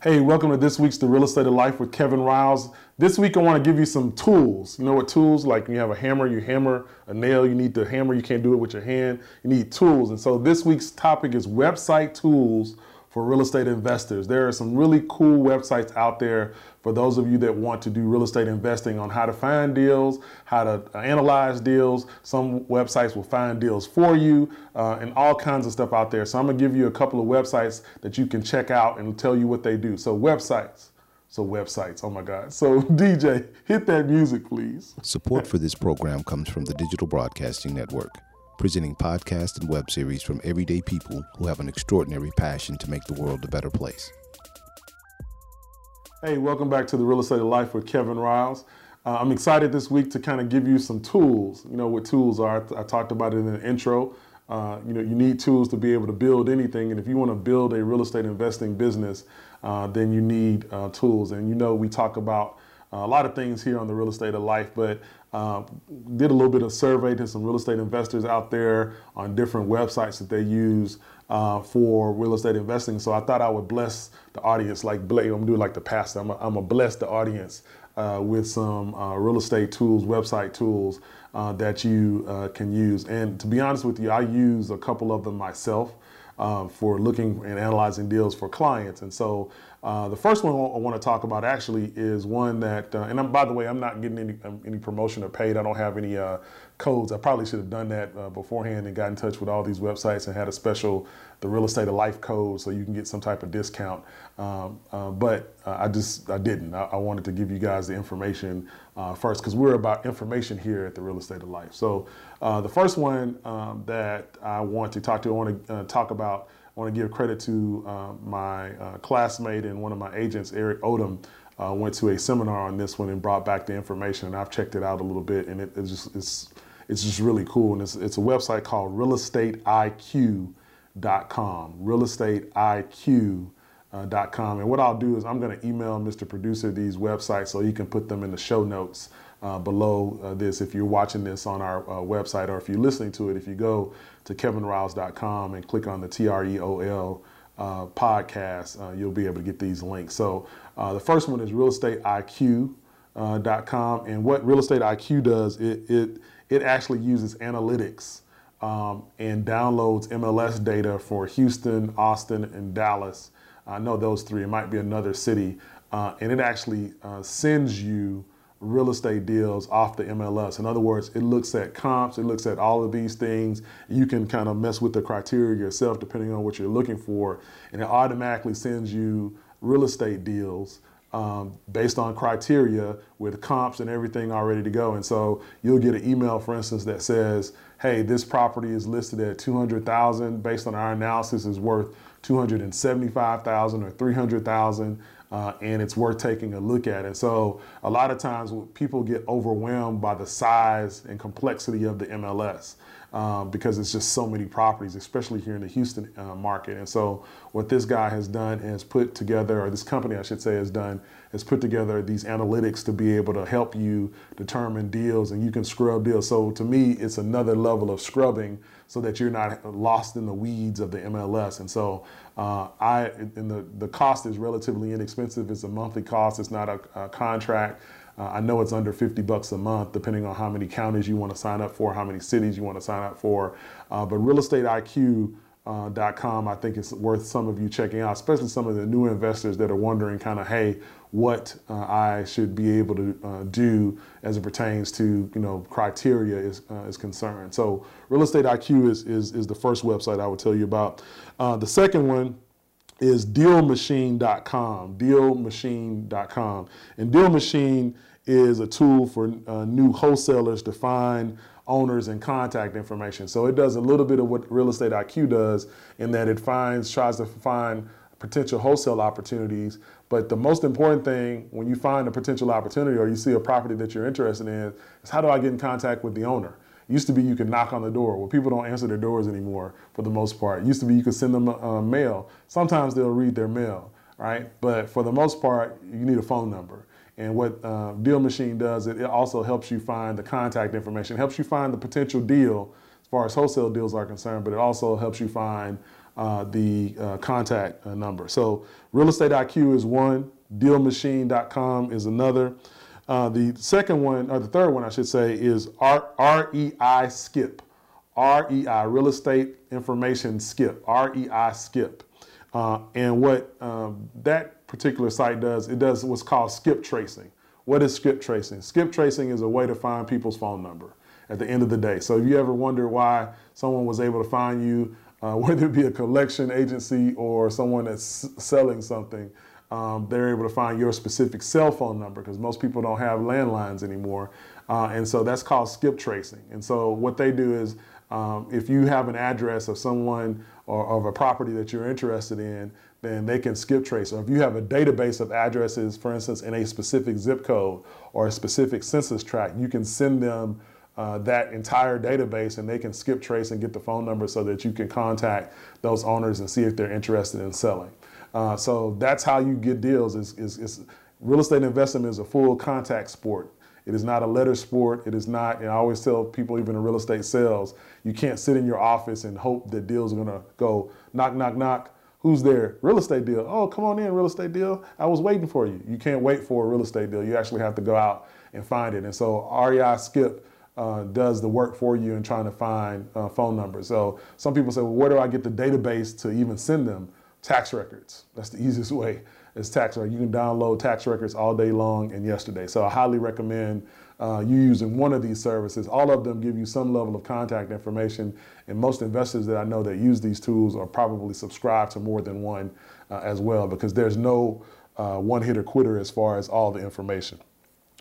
Hey, welcome to this week's The Real Estate of Life with Kevin Riles. This week I want to give you some tools. You know what tools? Like you have a hammer, you hammer a nail, you need the hammer, you can't do it with your hand. You need tools. And so this week's topic is website tools for real estate investors. There are some really cool websites out there for those of you that want to do real estate investing on how to find deals, how to analyze deals. Some websites will find deals for you uh, and all kinds of stuff out there. So I'm gonna give you a couple of websites that you can check out and tell you what they do. So websites. So websites, oh my God. So DJ, hit that music, please. Support for this program comes from the Digital Broadcasting Network presenting podcasts and web series from everyday people who have an extraordinary passion to make the world a better place. Hey, welcome back to the Real Estate of Life with Kevin Riles. Uh, I'm excited this week to kind of give you some tools. You know what tools are. I, talked about it in the intro. Uh, you know, you need tools to be able to build anything, and if you want to build a real estate investing business, uh, then you need uh, tools. And you know, we talk about a lot of things here on the Real Estate of Life, but uh, did a little bit of survey to some real estate investors out there on different websites that they use uh, for real estate investing. So I thought I would bless the audience, like I'm doing like the pastor. I'm gonna bless the audience uh, with some uh, real estate tools, website tools uh, that you uh, can use. And to be honest with you, I use a couple of them myself. Um, for looking and analyzing deals for clients. And so uh, the first one I want to talk about actually is one that, uh, and I'm, by the way, I'm not getting any um, any promotion or paid. I don't have any uh, codes. I probably should have done that uh, beforehand and got in touch with all these websites and had a special, the real estate of life code, so you can get some type of discount. Um, uh, but uh, I just I didn't. I, I, wanted to give you guys the information first because we're about information here at the real estate of life. So the first one um, that I want to talk to, I want to talk about want to give credit to uh, my uh, classmate and one of my agents, Eric Odom, uh, went to a seminar on this one and brought back the information. And I've checked it out a little bit, and it, it's just it's it's just really cool. And it's it's a website called RealEstateIQ.com. RealEstateIQ. Uh. And what I'll do is I'm going to email Mr. Producer these websites so he can put them in the show notes uh, below uh, this if you're watching this on our uh, website or if you're listening to it. If you go to kevinriles.com and click on the TREOL uh, podcast, uh, you'll be able to get these links. So uh, the first one is realestateiq.com. and what Real Estate IQ does, it, it, it actually uses analytics um, and downloads MLS data for Houston, Austin, and Dallas. I know those three. It might be another city. and it actually sends you real estate deals off the MLS. In other words, it looks at comps, it looks at all of these things. You can kind of mess with the criteria yourself depending on what you're looking for, and it automatically sends you real estate deals um, based on criteria with comps and everything all ready to go. And so you'll get an email, for instance, that says, "Hey, this property is listed at 200,000. Based on our analysis, is worth 275,000 or 300,000." Uh, and it's worth taking a look at. And so a lot of times people get overwhelmed by the size and complexity of the MLS. Um, because it's just so many properties, especially here in the Houston uh, market. And so, what this guy has done is put together, or this company, I should say, has done, is put together these analytics to be able to help you determine deals, and you can scrub deals. So, to me, it's another level of scrubbing so that you're not lost in the weeds of the MLS. And so uh, I, and the, the cost is relatively inexpensive. It's a monthly cost. It's not a, a contract. Uh, I know it's under 50 bucks a month, depending on how many counties you want to sign up for, how many cities you want to sign up for. Uh, but Real Estate IQ uh, .com, I think it's worth some of you checking out, especially some of the new investors that are wondering kind of, hey, what uh, I should be able to uh, do as it pertains to you know criteria is uh, is concerned. So Real Estate IQ is, is is the first website I would tell you about. Uh, the second one is DealMachine.com. DealMachine.com, and Deal Machine is a tool for uh, new wholesalers to find owners and contact information. So it does a little bit of what Real Estate IQ does in that it finds, tries to find potential wholesale opportunities. But the most important thing when you find a potential opportunity or you see a property that you're interested in is how do I get in contact with the owner? Used to be you could knock on the door. Well, people don't answer their doors anymore for the most part. It used to be you could send them a mail. Sometimes they'll read their mail, right? But for the most part, you need a phone number. And what uh, Deal Machine does, it, it also helps you find the contact information, helps you find the potential deal as far as wholesale deals are concerned, but it also helps you find uh, the uh, contact uh, number. So Real Estate IQ is one, DealMachine.com is another. Uh, the second one, or the third one, I should say, is REI Skip. REI, Real Estate Information Skip. REI Skip. Uh, and what um, that particular site does, it does what's called skip tracing. What is skip tracing? Skip tracing is a way to find people's phone number at the end of the day. So if you ever wonder why someone was able to find you, uh, whether it be a collection agency or someone that's selling something, um, they're able to find your specific cell phone number because most people don't have landlines anymore. Uh, and so that's called skip tracing. And so what they do is um, if you have an address of someone or of a property that you're interested in, then they can skip trace. Or if you have a database of addresses, for instance, in a specific zip code or a specific census tract, you can send them uh, that entire database and they can skip trace and get the phone number so that you can contact those owners and see if they're interested in selling. Uh, so that's how you get deals. Is, is, is real estate investment is a full contact sport. It is not a letter sport. It is not, and I always tell people, even in real estate sales, you can't sit in your office and hope that deals are gonna go knock, knock, knock. Who's there? Real estate deal. Oh, come on in, real estate deal. I was waiting for you. You can't wait for a real estate deal. You actually have to go out and find it. And so REI Skip uh, does the work for you in trying to find uh, phone numbers. So some people say, well, where do I get the database to even send them? Tax records. That's the easiest way is tax records. You can download tax records all day long and yesterday. So I highly recommend uh, you using one of these services. All of them give you some level of contact information, and most investors that I know that use these tools are probably subscribed to more than one uh, as well because there's no uh, one hitter quitter as far as all the information.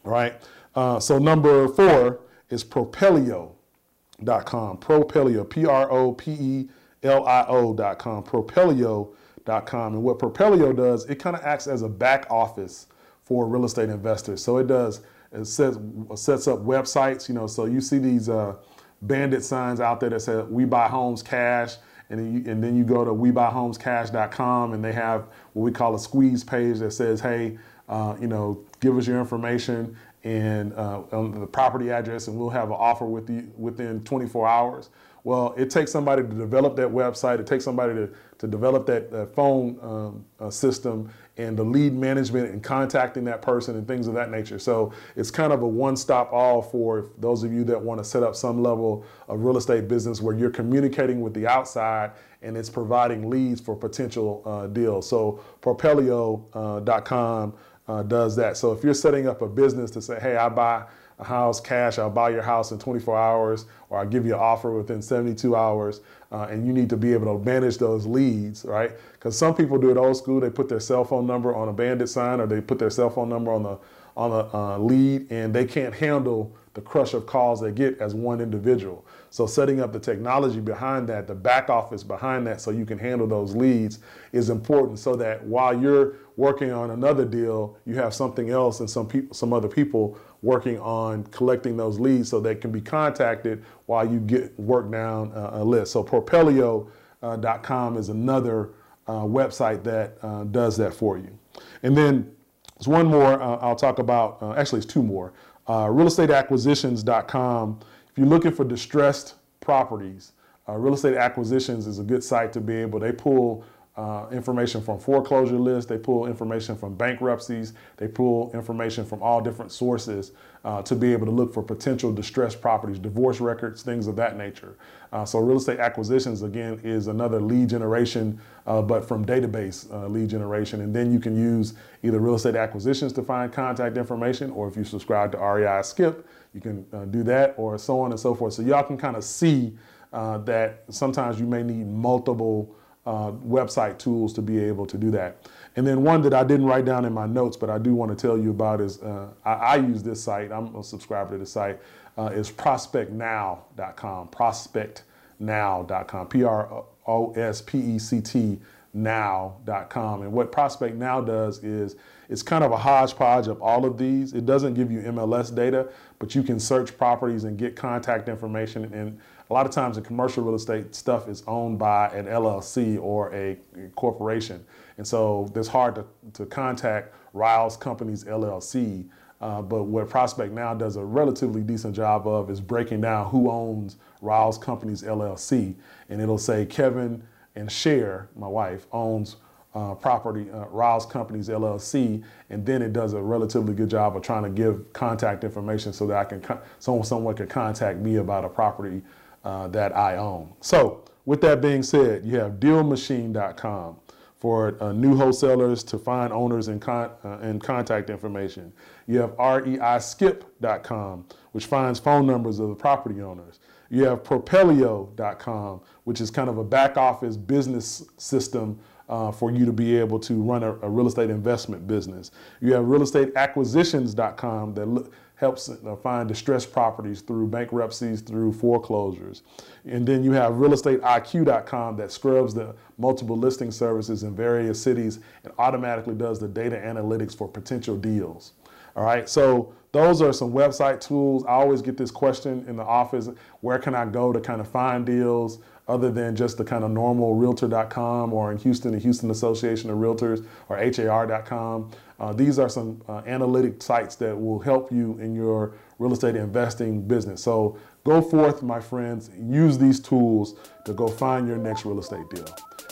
All right. Uh, so number four is Propelio.com. Propelio, P R O P E L I O.com. Propelio and what Propelio does, it kind of acts as a back office for real estate investors. So it does, it sets, sets up websites, you know, so you see these uh, bandit signs out there that say, we buy homes cash. And then, you, and then you go to webuyhomescash.com and they have what we call a squeeze page that says, hey, uh, you know, give us your information and uh, the property address and we'll have an offer with you within 24 hours. Well, it takes somebody to develop that website. It takes somebody to, to develop that, that phone um, uh, system and the lead management and contacting that person and things of that nature. So it's kind of a one-stop all for those of you that want to set up some level of real estate business where you're communicating with the outside and it's providing leads for potential uh, deals. So Propelio.com uh, does that. So if you're setting up a business to say, hey, I buy a house cash, I'll buy your house in 24 hours, or I'll give you an offer within 72 hours, uh, and you need to be able to manage those leads, right? Because some people do it old school. They put their cell phone number on a bandit sign, or they put their cell phone number on the on a uh, lead, and they can't handle the crush of calls they get as one individual. So setting up the technology behind that, the back office behind that, so you can handle those leads is important. So that while you're working on another deal, you have something else and some people, some other people working on collecting those leads so they can be contacted while you get work down a list. So Propelio.com uh, is another uh, website that uh, does that for you. And then there's one more I'll talk about. Actually, it's two more. realestateacquisitions.com. If you're looking for distressed properties, real estate acquisitions is a good site to be able. They pull uh, information from foreclosure lists, they pull information from bankruptcies, they pull information from all different sources uh, to be able to look for potential distressed properties, divorce records, things of that nature. Uh, so real estate acquisitions, again, is another lead generation, uh, but from database uh, lead generation. And then you can use either real estate acquisitions to find contact information, or if you subscribe to REI Skip, you can uh, do that, or so on and so forth. So y'all can kind of see that sometimes you may need multiple uh, website tools to be able to do that. And then one that I didn't write down in my notes, but I do want to tell you about is uh, I, I, use this site. I'm a subscriber to the site. Uh, is prospectnow.com. Prospectnow.com. P R O S P E C T now.com. And what Prospect Now does is it's kind of a hodgepodge of all of these. It doesn't give you MLS data, but you can search properties and get contact information and a lot of times the commercial real estate, stuff is owned by an LLC or a corporation. And so it's hard to, to contact Riles Companies LLC. Uh, but what Prospect Now does a relatively decent job of is breaking down who owns Riles Companies LLC. And it'll say Kevin and Cher, my wife, owns uh, property, uh, Riles Companies LLC, and then it does a relatively good job of trying to give contact information so that I can, con- someone, someone can contact me about a property uh, that I own. So, with that being said, you have DealMachine.com for uh, new wholesalers to find owners and, con- uh, and contact information. You have REIskip.com, which finds phone numbers of the property owners. You have Propelio.com, which is kind of a back office business system uh, for you to be able to run a, a, real estate investment business. You have realestateacquisitions.com that helps uh, find distressed properties through bankruptcies, through foreclosures. And then you have realestateIQ.com that scrubs the multiple listing services in various cities and automatically does the data analytics for potential deals. All right, so those are some website tools. I always get this question in the office where can I go to kind of find deals? Other than just the kind of normal realtor.com or in Houston, the Houston Association of Realtors or HAR.com. Uh, these are some uh, analytic sites that will help you in your real estate investing business. So go forth, my friends, use these tools to go find your next real estate deal.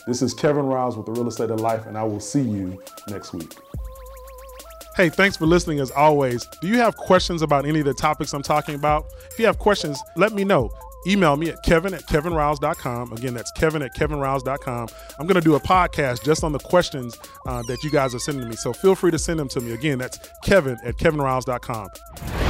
This is Kevin Riles with the Real Estate of Life, and I will see you next week. Hey, thanks for listening as always. Do you have questions about any of the topics I'm talking about? If you have questions, let me know email me at kevin at kevinriles.com. Again, that's kevin at kevinriles.com. I'm going to do a podcast just on the questions uh, that you guys are sending me. So feel free to send them to me. Again, that's kevin at kevinriles.com.